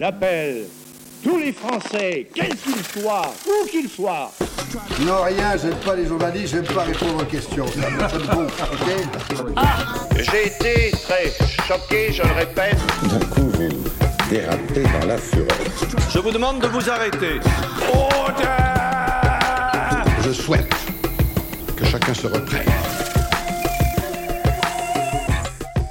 J'appelle tous les Français, quels qu'ils soient, où qu'ils soient. Non, rien, j'aime pas les journalistes, j'aime pas répondre aux questions. Ça me sonne bon, ok J'ai été très choqué, je le répète. D'un coup, vous dérapez dans la fureur. Je vous demande de vous arrêter. Je souhaite que chacun se reprenne.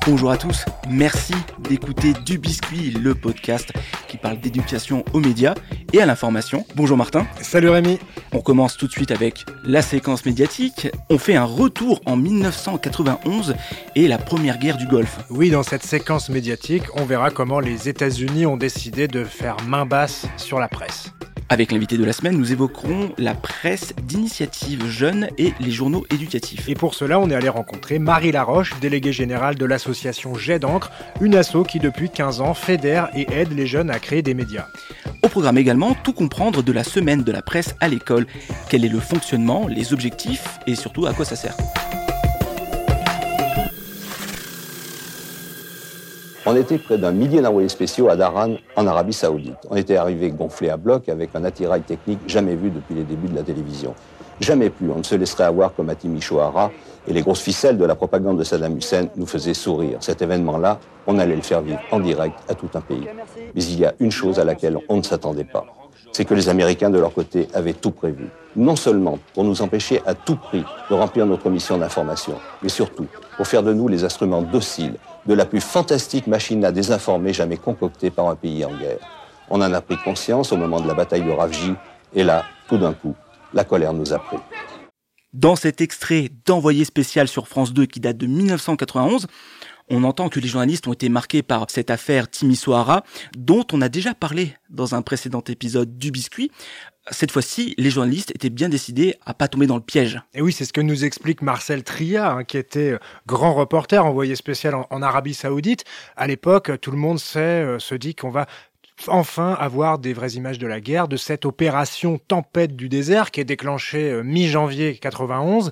Bonjour à tous, merci d'écouter Du Biscuit, le podcast qui parle d'éducation aux médias et à l'information. Bonjour Martin. Salut Rémi. On commence tout de suite avec la séquence médiatique. On fait un retour en 1991 et la première guerre du Golfe. Oui, dans cette séquence médiatique, on verra comment les États-Unis ont décidé de faire main basse sur la presse. Avec l'invité de la semaine, nous évoquerons la presse d'initiative jeune et les journaux éducatifs. Et pour cela, on est allé rencontrer Marie Laroche, déléguée générale de l'association Jet d'encre, une asso qui depuis 15 ans fédère et aide les jeunes à créer des médias. Au programme également, tout comprendre de la semaine de la presse à l'école. Quel est le fonctionnement, les objectifs et surtout à quoi ça sert? On était près d'un millier d'envoyés spéciaux à Daran, en Arabie Saoudite. On était arrivé gonflé à bloc avec un attirail technique jamais vu depuis les débuts de la télévision. Jamais plus on ne se laisserait avoir comme à Timisoara et les grosses ficelles de la propagande de Saddam Hussein nous faisaient sourire. Cet événement-là, on allait le faire vivre en direct à tout un pays. Mais il y a une chose à laquelle on ne s'attendait pas. C'est que les Américains, de leur côté, avaient tout prévu. Non seulement pour nous empêcher à tout prix de remplir notre mission d'information, mais surtout pour faire de nous les instruments dociles de la plus fantastique machine à désinformer jamais concoctée par un pays en guerre. On en a pris conscience au moment de la bataille de Ravji, et là, tout d'un coup, la colère nous a pris. Dans cet extrait d'envoyé spécial sur France 2 qui date de 1991, on entend que les journalistes ont été marqués par cette affaire Timisoara, dont on a déjà parlé dans un précédent épisode du biscuit. Cette fois-ci, les journalistes étaient bien décidés à pas tomber dans le piège. Et oui, c'est ce que nous explique Marcel Tria, hein, qui était euh, grand reporter envoyé spécial en, Arabie Saoudite. À l'époque, tout le monde sait, euh, se dit qu'on va enfin avoir des vraies images de la guerre, de cette opération Tempête du désert qui est déclenchée euh, mi-janvier 91.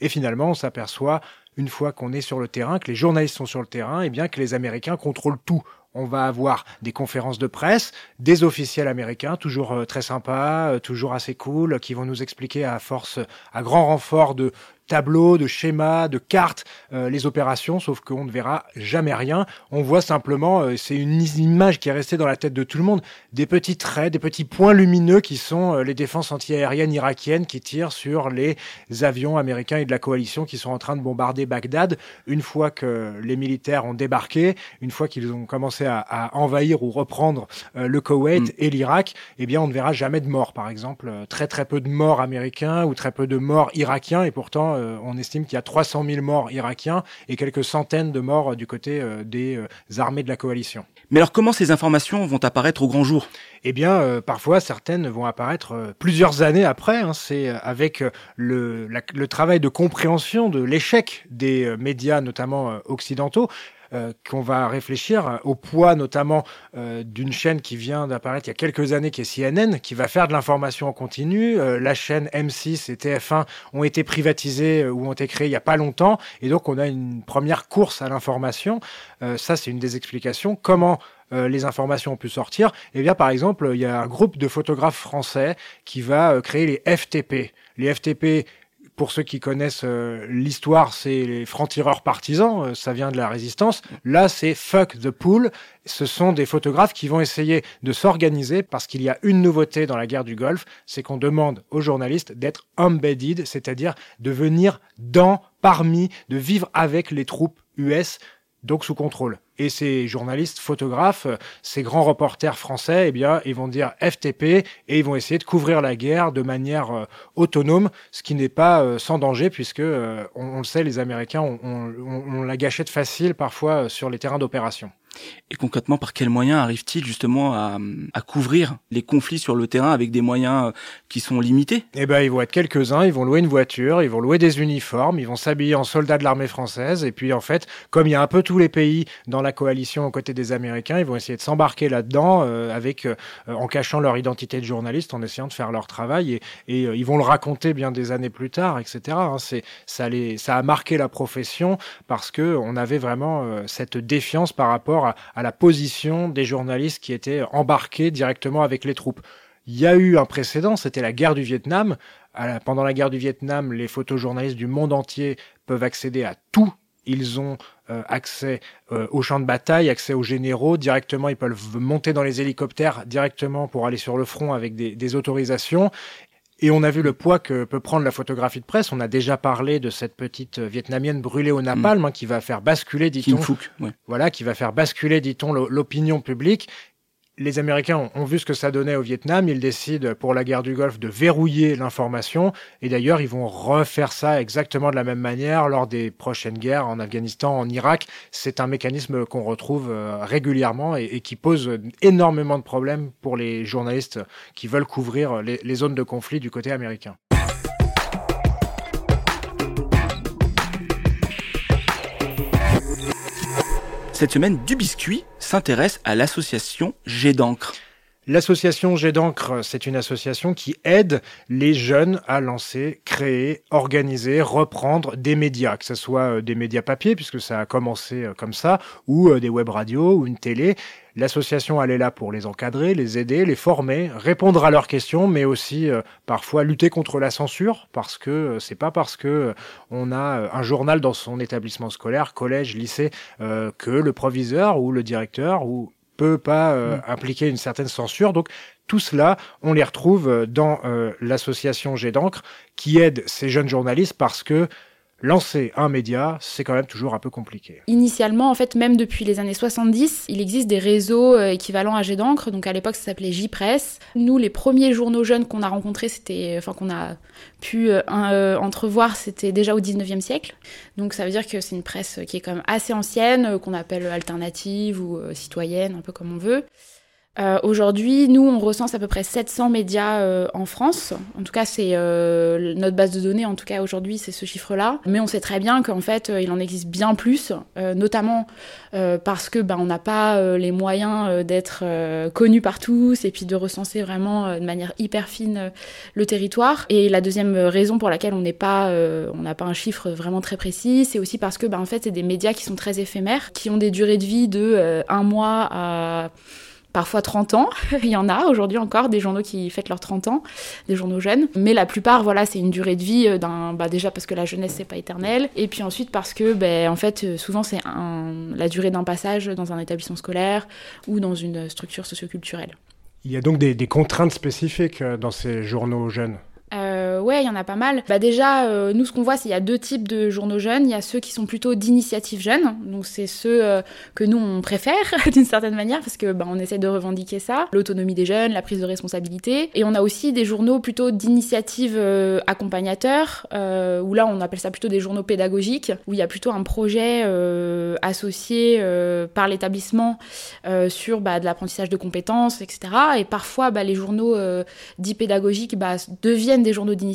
Et finalement, on s'aperçoit, une fois qu'on est sur le terrain, que les journalistes sont sur le terrain, et bien que les Américains contrôlent tout. On va avoir des conférences de presse, des officiels américains, toujours euh, très sympas, euh, toujours assez cool, qui vont nous expliquer à force, à grand renfort de tableaux, de schémas, de cartes, euh, les opérations, sauf qu'on ne verra jamais rien. On voit simplement, euh, c'est une image qui est restée dans la tête de tout le monde, des petits traits, des petits points lumineux qui sont euh, les défenses antiaériennes irakiennes qui tirent sur les avions américains et de la coalition qui sont en train de bombarder Bagdad. Une fois que les militaires ont débarqué, une fois qu'ils ont commencé à, à, envahir ou reprendre le Koweït mm. et l'Irak, eh bien on ne verra jamais de morts, par exemple. Très très peu de morts américains ou très peu de morts irakiens et pourtant euh, on estime qu'il y a 300 000 morts irakiens et quelques centaines de morts du côté euh, des euh, armées de la coalition. Mais alors comment ces informations vont apparaître au grand jour? Eh bien, parfois certaines vont apparaître plusieurs années après. Hein. C'est avec le, la, le travail de compréhension de l'échec des médias, notamment occidentaux, euh, qu'on va réfléchir au poids notamment euh, d'une chaîne qui vient d'apparaître il y a quelques années, qui est CNN, qui va faire de l'information en continu. Euh, la chaîne M6 et TF1 ont été privatisées ou ont été créées il n'y a pas longtemps, et donc on a une première course à l'information. ça, c'est une des explications. Comment les informations ont pu sortir? Eh bien, par exemple, il y a un groupe de photographes français qui va créer les FTP. Les FTP, pour ceux qui connaissent euh, l'histoire, c'est les francs-tireurs partisans, euh, ça vient de la résistance. Là, c'est Fuck the Pool. Ce sont des photographes qui vont essayer de s'organiser parce qu'il y a une nouveauté dans la guerre du Golfe, c'est qu'on demande aux journalistes d'être embedded, c'est-à-dire de venir dans, parmi, de vivre avec les troupes US, donc sous contrôle et ces journalistes, photographes, ces grands reporters français, eh bien, ils vont dire FTP et ils vont essayer de couvrir la guerre de manière euh, autonome, ce qui n'est pas euh, sans danger puisque euh, on, le sait, les Américains ont, on, on la gâchette facile parfois sur les terrains d'opération. Et concrètement, par quels moyens arrive-t-il justement à, à, couvrir les conflits sur le terrain avec des moyens qui sont limités? Eh ben, ils vont être quelques-uns. Ils vont louer une voiture, ils vont louer des uniformes, ils vont s'habiller en soldats de l'armée française. Et puis, en fait, comme il y a un peu tous les pays dans la coalition aux côtés des Américains, ils vont essayer de s'embarquer là-dedans euh, avec euh, en cachant leur identité de journaliste, en essayant de faire leur travail. Et, et euh, ils vont le raconter bien des années plus tard, etc. Hein, c'est ça, les, ça a marqué la profession parce que on avait vraiment euh, cette défiance par rapport à à, la position des journalistes qui étaient embarqués directement avec les troupes. Il y a eu un précédent, c'était la guerre du Vietnam. pendant la guerre du Vietnam, les photojournalistes du monde entier peuvent accéder à tout ils ont euh, accès euh, aux champs de bataille, accès aux généraux. Directement, ils peuvent monter dans les hélicoptères directement pour aller sur le front avec des, autorisations. Et on a vu le poids que peut prendre la photographie de presse. On a déjà parlé de cette petite vietnamienne brûlée au napalm, mm. hein, qui va faire basculer, dit-on, voilà, qui va faire basculer, dit-on, l'opinion publique les Américains ont, vu ce que ça donnait au Vietnam. Ils décident pour la guerre du Golfe de verrouiller l'information. Et d'ailleurs, ils vont refaire ça exactement de la même manière lors des prochaines guerres en Afghanistan, en Irak. C'est un mécanisme qu'on retrouve euh, régulièrement et, qui pose énormément de problèmes pour les journalistes qui veulent couvrir les zones de conflit du côté américain. Cette semaine, du biscuit s'intéresse à l'association Jet d'encre. L'association Jet d'encre, c'est une association qui aide les jeunes à lancer, créer, organiser, reprendre des médias, que ce soit euh, des médias papier, puisque ça a commencé euh, comme ça, ou euh, des web radios, ou une télé. L'association, elle est là pour les encadrer, les aider, les former, répondre à leurs questions, mais aussi parfois lutter contre la censure, parce que c'est pas parce que on a un journal dans son établissement scolaire, collège, lycée, que le proviseur ou le directeur ou peut pas euh, mm. impliquer une certaine censure. Donc tout cela, on les retrouve euh, dans euh, l'association Jet d'encre qui aide ces jeunes journalistes parce que lancer un média, c'est quand même toujours un peu compliqué. Initialement, en fait, même depuis les années 70, il existe des réseaux équivalents à Jet d'encre. Donc à l'époque, ça s'appelait J-Press. Nous, les premiers journaux jeunes qu'on a rencontrés, c'était, enfin qu'on a pu entrevoir, c'était déjà au 19e siècle. Donc ça veut dire que c'est une presse qui est quand même assez ancienne, qu'on appelle alternative ou citoyenne, un peu comme on veut. Euh, aujourd'hui, nous, on recense à peu près 700 médias euh, en France. En tout cas, c'est euh, notre base de données. En tout cas, aujourd'hui, c'est ce chiffre-là. Mais on sait très bien qu'en fait, il en existe bien plus, notamment parce que ben, on n'a pas les moyens d'être connus par tous et puis de recenser vraiment de manière hyper fine le territoire. Et la deuxième raison pour laquelle on n'est pas, on n'a pas un chiffre vraiment très précis, c'est aussi parce que ben, en fait, c'est des médias qui sont très éphémères, qui ont des durées de vie de un mois à parfois 30 ans. Il y en a aujourd'hui encore des journaux qui fêtent leurs 30 ans, des journaux jeunes. Mais la plupart, voilà, c'est une durée de vie euh, d'un, bah déjà parce que la jeunesse c'est pas éternel, et puis ensuite parce que, ben, en fait, euh, souvent c'est la durée d'un passage dans un établissement scolaire ou dans une structure socioculturelle. Il y a donc des contraintes spécifiques euh, dans ces journaux jeunes? Ouais, il y en a pas mal. Bah déjà, euh, nous, ce qu'on voit, c'est qu'il y a deux types de journaux jeunes. Il y a ceux qui sont plutôt d'initiative jeune, donc c'est ceux euh, que nous on préfère d'une certaine manière parce que bah, on essaie de revendiquer ça, l'autonomie des jeunes, la prise de responsabilité. Et on a aussi des journaux plutôt d'initiative euh, accompagnateur, où là on appelle ça plutôt des journaux pédagogiques, où il y a plutôt un projet associé par l'établissement sur bah, de l'apprentissage de compétences, etc. Et parfois, bah, les journaux dits pédagogiques bah, deviennent des journaux d'initiative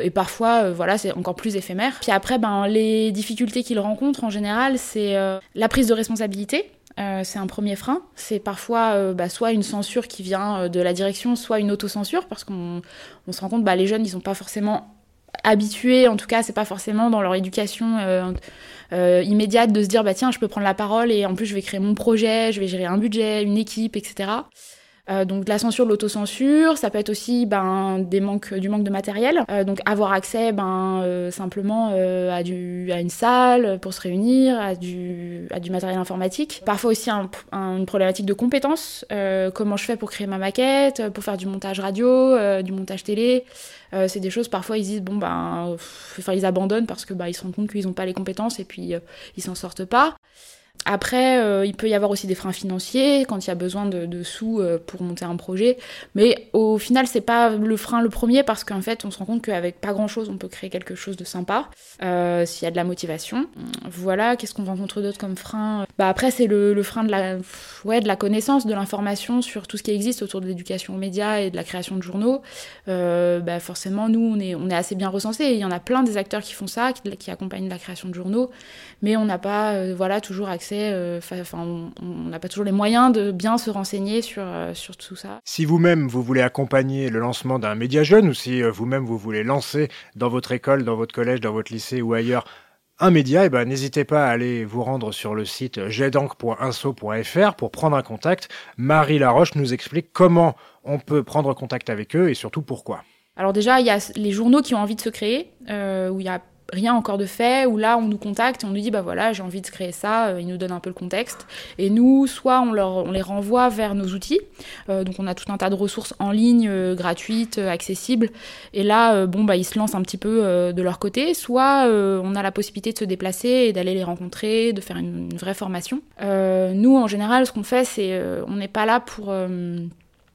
et parfois euh, voilà c'est encore plus éphémère. Puis après ben les difficultés qu'ils rencontrent en général c'est euh, la prise de responsabilité. Euh, c'est un premier frein. C'est parfois bah, soit une censure qui vient de la direction, soit une autocensure, parce qu'on on se rend compte bah, les jeunes ils sont pas forcément habitués, en tout cas c'est pas forcément dans leur éducation immédiate de se dire bah tiens je peux prendre la parole et en plus je vais créer mon projet, je vais gérer un budget, une équipe, etc. Euh, donc de la censure, l'autocensure, ça peut être aussi ben, des manques, du manque de matériel. Euh, donc avoir accès ben, euh, simplement à, du, à une salle pour se réunir, à du, à du matériel informatique. Parfois aussi un, une problématique de compétences. comment je fais pour créer ma maquette, pour faire du montage radio, du montage télé. c'est des choses parfois ils disent bon ben, enfin ils abandonnent parce que ben, ils se rendent compte qu'ils n'ont pas les compétences et puis ils s'en sortent pas. Après, euh, il peut y avoir aussi des freins financiers quand il y a besoin de, sous euh, pour monter un projet. Mais au final, c'est pas le frein le premier parce qu'en fait, on se rend compte qu'avec pas grand chose, on peut créer quelque chose de sympa euh, s'il y a de la motivation. Voilà, qu'est-ce qu'on rencontre d'autre comme frein? Bah après, c'est le, frein de la, ouais, de la connaissance, de l'information sur tout ce qui existe autour de l'éducation aux médias et de la création de journaux. bah forcément, nous, on est, on est assez bien recensés. Il y en a plein des acteurs qui font ça, qui, qui accompagnent la création de journaux, mais on n'a pas, voilà, toujours accès euh, enfin, on n'a pas toujours les moyens de bien se renseigner sur, euh, sur tout ça. Si vous-même, vous voulez accompagner le lancement d'un média jeune, ou si euh, vous-même, vous voulez lancer dans votre école, dans votre collège, dans votre lycée ou ailleurs un média, eh ben, n'hésitez pas à aller vous rendre sur le site jedanc.inso.fr pour prendre un contact. Marie Laroche nous explique comment on peut prendre contact avec eux et surtout pourquoi. Alors déjà, il y a les journaux qui ont envie de se créer, euh, où il y a rien encore de fait, où là on nous contacte et on nous dit bah voilà j'ai envie de créer ça, euh, ils nous donnent un peu le contexte. Et nous, soit on, leur, on les renvoie vers nos outils, euh, donc on a tout un tas de ressources en ligne, euh, gratuites, accessibles, et là bon bah ils se lancent un petit peu de leur côté, soit on a la possibilité de se déplacer et d'aller les rencontrer, de faire une, une vraie formation. Nous en général ce qu'on fait c'est on n'est pas là pour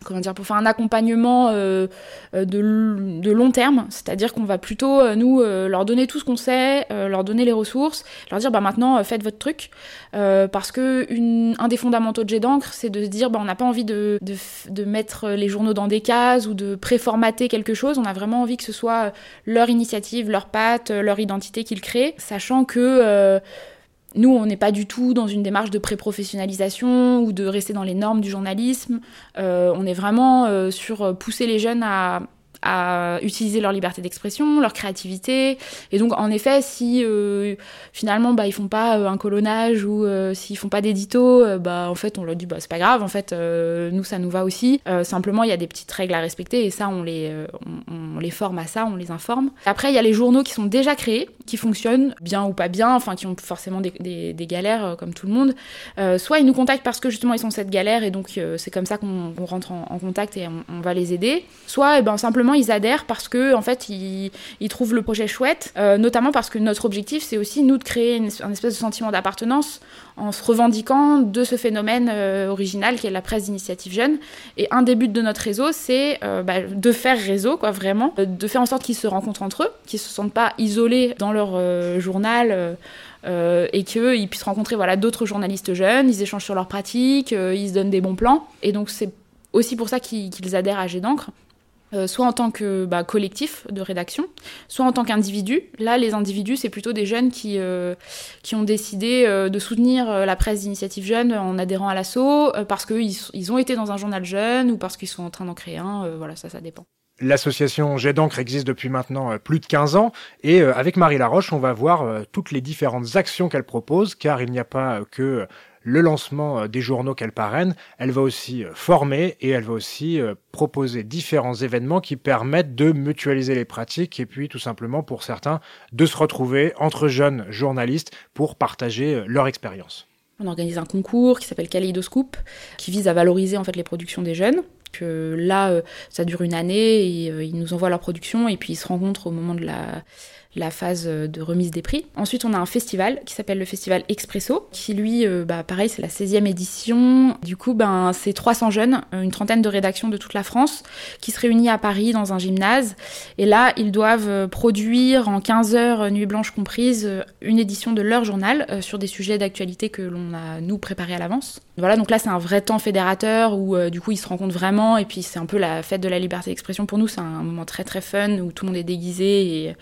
comment dire, pour faire un accompagnement euh, euh, de, de long terme, c'est-à-dire qu'on va plutôt euh, nous euh, leur donner tout ce qu'on sait, euh, leur donner les ressources, leur dire bah maintenant faites votre truc, parce que une, un des fondamentaux de Jet d'encre, c'est de se dire bah on n'a pas envie de, de, de mettre les journaux dans des cases ou de préformater quelque chose, on a vraiment envie que ce soit leur initiative, leur patte, leur identité qu'ils créent, sachant que nous, on n'est pas du tout dans une démarche de pré-professionnalisation ou de rester dans les normes du journalisme. Euh, on est vraiment euh, sur euh, pousser les jeunes à, à utiliser leur liberté d'expression, leur créativité. Et donc, en effet, si euh, finalement bah, ils font pas euh, un colonnage ou euh, s'ils font pas d'édito, euh, bah en fait on leur dit bah c'est pas grave. En fait, nous ça nous va aussi. Simplement, il y a des petites règles à respecter et ça on les on, les forme à ça, on les informe. Après, il y a les journaux qui sont déjà créés, qui fonctionnent bien ou pas bien, enfin qui ont forcément des, des, galères comme tout le monde. Soit ils nous contactent parce que justement ils sont cette galère et donc c'est comme ça qu'on rentre en, contact et on, on va les aider. Soit eh ben simplement ils adhèrent parce que en fait ils, trouvent le projet chouette, euh, notamment parce que notre objectif c'est aussi nous de créer une, un espèce de sentiment d'appartenance en se revendiquant de ce phénomène euh, original qui est la presse d'initiative jeune. Et un des buts de notre réseau, c'est euh, bah, de faire réseau, quoi, vraiment, de faire en sorte qu'ils se rencontrent entre eux, qu'ils se sentent pas isolés dans leur journal. euh, et qu'ils puissent rencontrer voilà, d'autres journalistes jeunes, ils échangent sur leurs pratiques, ils se donnent des bons plans. Et donc c'est aussi pour ça qu'ils adhèrent à Jet d'encre. Euh, soit en tant que bah, collectif de rédaction, soit en tant qu'individu. Là, les individus, c'est plutôt des jeunes qui, euh, qui ont décidé euh, de soutenir la presse d'initiative jeune en adhérant à l'assaut, parce qu'ils ils ont été dans un journal jeune ou parce qu'ils sont en train d'en créer un. voilà, ça, ça dépend. L'association Jet d'encre existe depuis maintenant plus de 15 ans et avec Marie Laroche, on va voir toutes les différentes actions qu'elle propose car il n'y a pas que le lancement euh, des journaux qu'elle parraine, elle va aussi euh, former et elle va aussi euh, proposer différents événements qui permettent de mutualiser les pratiques et puis tout simplement pour certains de se retrouver entre jeunes journalistes pour partager leur expérience. On organise un concours qui s'appelle Kaleidoscope, qui vise à valoriser en fait les productions des jeunes. Là, euh, ça dure une année et euh, ils nous envoient leur production et puis ils se rencontrent au moment de la, phase euh, de remise des prix. Ensuite, on a un festival qui s'appelle le festival Expresso, qui lui, bah, pareil, c'est la 16e édition. Du coup, ben, c'est 300 jeunes, une trentaine de rédactions de toute la France, qui se réunissent à Paris dans un gymnase. Et là, ils doivent produire en 15 heures, nuit blanche comprise, une édition de leur journal sur des sujets d'actualité que l'on a, nous, préparés à l'avance. Voilà, donc là, c'est un vrai temps fédérateur où, euh, du coup, ils se rencontrent vraiment. Et puis, c'est un peu la fête de la liberté d'expression pour nous. C'est un moment très, très fun où tout le monde est déguisé et,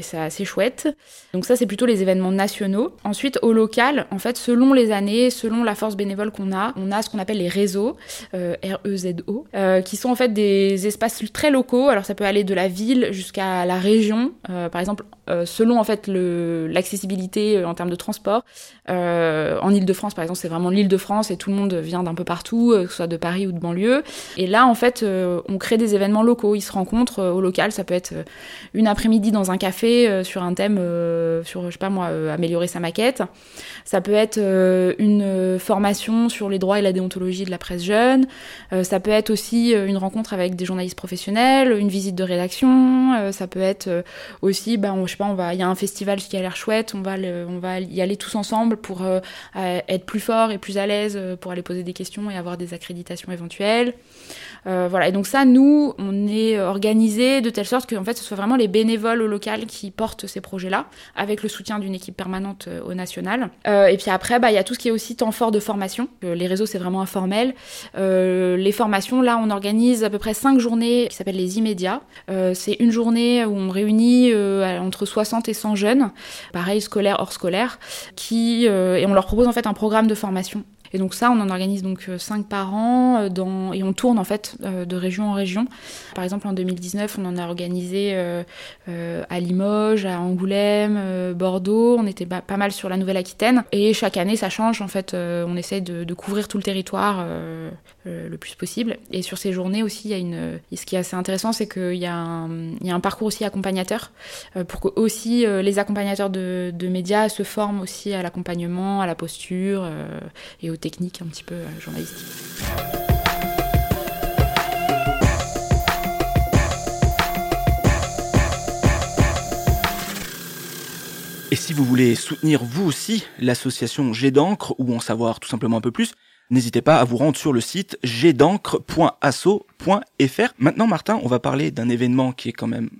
c'est assez chouette. Donc ça, c'est plutôt les événements nationaux. Ensuite, au local, en fait, selon les années, selon la force bénévole qu'on a, on a ce qu'on appelle les réseaux, euh, R-E-Z-O, euh, qui sont en fait des espaces très locaux. Alors ça peut aller de la ville jusqu'à la région. Par exemple, selon en fait l'accessibilité en termes de transport. Euh, en Ile-de-France, par exemple, c'est vraiment l'Île-de-France et tout le monde vient d'un peu partout, euh, que ce soit de Paris ou de banlieue. Et là, en fait, euh, on crée des événements locaux. Ils se rencontrent euh, au local. Ça peut être une après-midi dans un café sur un thème, sur, je sais pas moi, améliorer sa maquette. Ça peut être une formation sur les droits et la déontologie de la presse jeune. Ça peut être aussi une rencontre avec des journalistes professionnels, une visite de rédaction. Ça peut être aussi, bah, on, je sais pas, il y a un festival qui a l'air chouette. On va, on va y aller tous ensemble pour euh, euh, être plus fort et plus à l'aise euh, pour aller poser des questions et avoir des accréditations éventuelles. Voilà. Et donc ça, nous, on est organisé de telle sorte que fait, ce soit vraiment les bénévoles au local qui portent ces projets-là, avec le soutien d'une équipe permanente au national. Et puis après, bah, il y a tout ce qui est aussi temps fort de formation. Les réseaux, c'est vraiment informel. Les formations, là, on organise à peu près cinq journées qui s'appellent les immédiats. C'est une journée où on réunit entre 60 et 100 jeunes, pareil scolaire hors scolaire, qui euh, et on leur propose en fait un programme de formation. Et donc ça, on en organise donc 5 par an dans, et on tourne en fait de région en région. Par exemple, en 2019, on en a organisé à Limoges, à Angoulême, Bordeaux. On était pas mal sur la Nouvelle-Aquitaine. Et chaque année, ça change. En fait, on essaie de, couvrir tout le territoire le plus possible. Et sur ces journées aussi, il y a une, ce qui est assez intéressant, c'est qu'il y, a un parcours aussi accompagnateur pour que aussi les accompagnateurs de, de, médias se forment aussi à l'accompagnement, à la posture et aux un petit peu journalistiques. Et si vous voulez soutenir vous aussi l'association G d'encre ou en savoir tout simplement un peu plus, n'hésitez pas à vous rendre sur le site gdencre.asso.fr. Maintenant Martin, on va parler d'un événement qui est quand même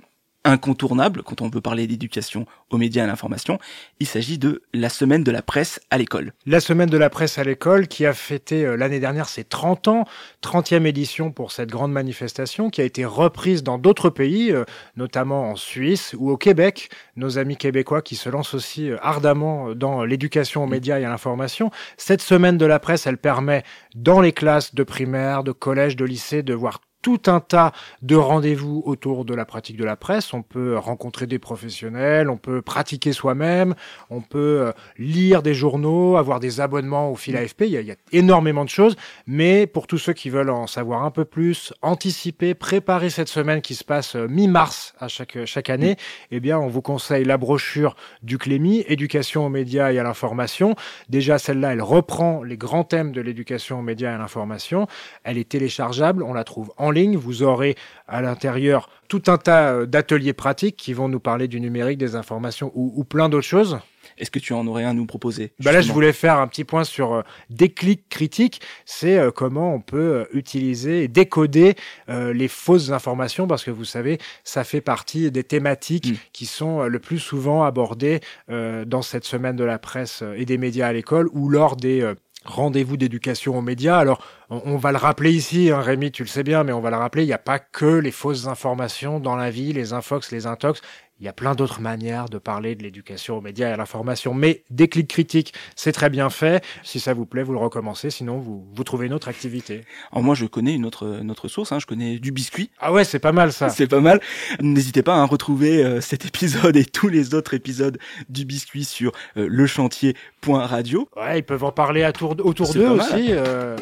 incontournable quand on veut parler d'éducation aux médias et à l'information. Il s'agit de la semaine de la presse à l'école. La semaine de la presse à l'école qui a fêté euh, l'année dernière ses 30 ans, 30e édition pour cette grande manifestation qui a été reprise dans d'autres pays, euh, notamment en Suisse ou au Québec. Nos amis québécois qui se lancent aussi euh, ardemment dans l'éducation aux médias et à l'information. Cette semaine de la presse, elle permet dans les classes de primaire, de collège, de lycée de voir tout un tas de rendez-vous autour de la pratique de la presse. On peut rencontrer des professionnels, on peut pratiquer soi-même, on peut euh, lire des journaux, avoir des abonnements au fil AFP. Il y, a, il y, a, énormément de choses. Mais pour tous ceux qui veulent en savoir un peu plus, anticiper, préparer cette semaine qui se passe euh, mi-mars à chaque, chaque année, eh bien, on vous conseille la brochure du Clémy, Éducation aux médias et à l'information. Déjà, celle-là, elle reprend les grands thèmes de l'éducation aux médias et à l'information. Elle est téléchargeable, on la trouve en ligne. Vous aurez à l'intérieur tout un tas euh, d'ateliers pratiques qui vont nous parler du numérique, des informations ou, ou plein d'autres choses. Est-ce que tu en aurais un à nous proposer bah Là, je voulais faire un petit point sur euh, déclic critique. C'est euh, comment on peut euh, utiliser et décoder les fausses informations, parce que vous savez, ça fait partie des thématiques mmh. qui sont le plus souvent abordées dans cette semaine de la presse et des médias à l'école ou lors des rendez-vous d'éducation aux médias. Alors, on, va le rappeler ici, hein, Rémi, tu le sais bien, mais on va le rappeler, il n'y a pas que les fausses informations dans la vie, les infox, les intox. Il y a plein d'autres manières de parler de l'éducation aux médias et à l'information. Mais déclic critique, c'est très bien fait. Si ça vous plaît, vous le recommencez. Sinon, vous, vous trouvez une autre activité. Alors moi, je connais une autre, une autre source. Hein. Je connais du biscuit. Ah ouais, c'est pas mal ça. C'est pas mal. N'hésitez pas à retrouver euh, cet épisode et tous les autres épisodes du biscuit sur euh, lechantier.radio. Ouais, ils peuvent en parler à tour, autour d'eux aussi. Euh...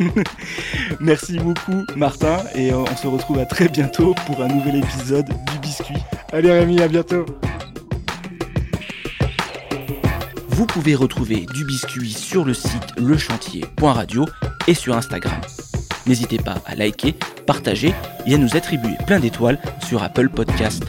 Merci beaucoup, Martin. Et on se retrouve à très bientôt pour un nouvel épisode du biscuit. Allez Bientôt. Vous pouvez retrouver du biscuit sur le site lechantier.radio et sur Instagram. N'hésitez pas à liker, partager et à nous attribuer plein d'étoiles sur Apple Podcast.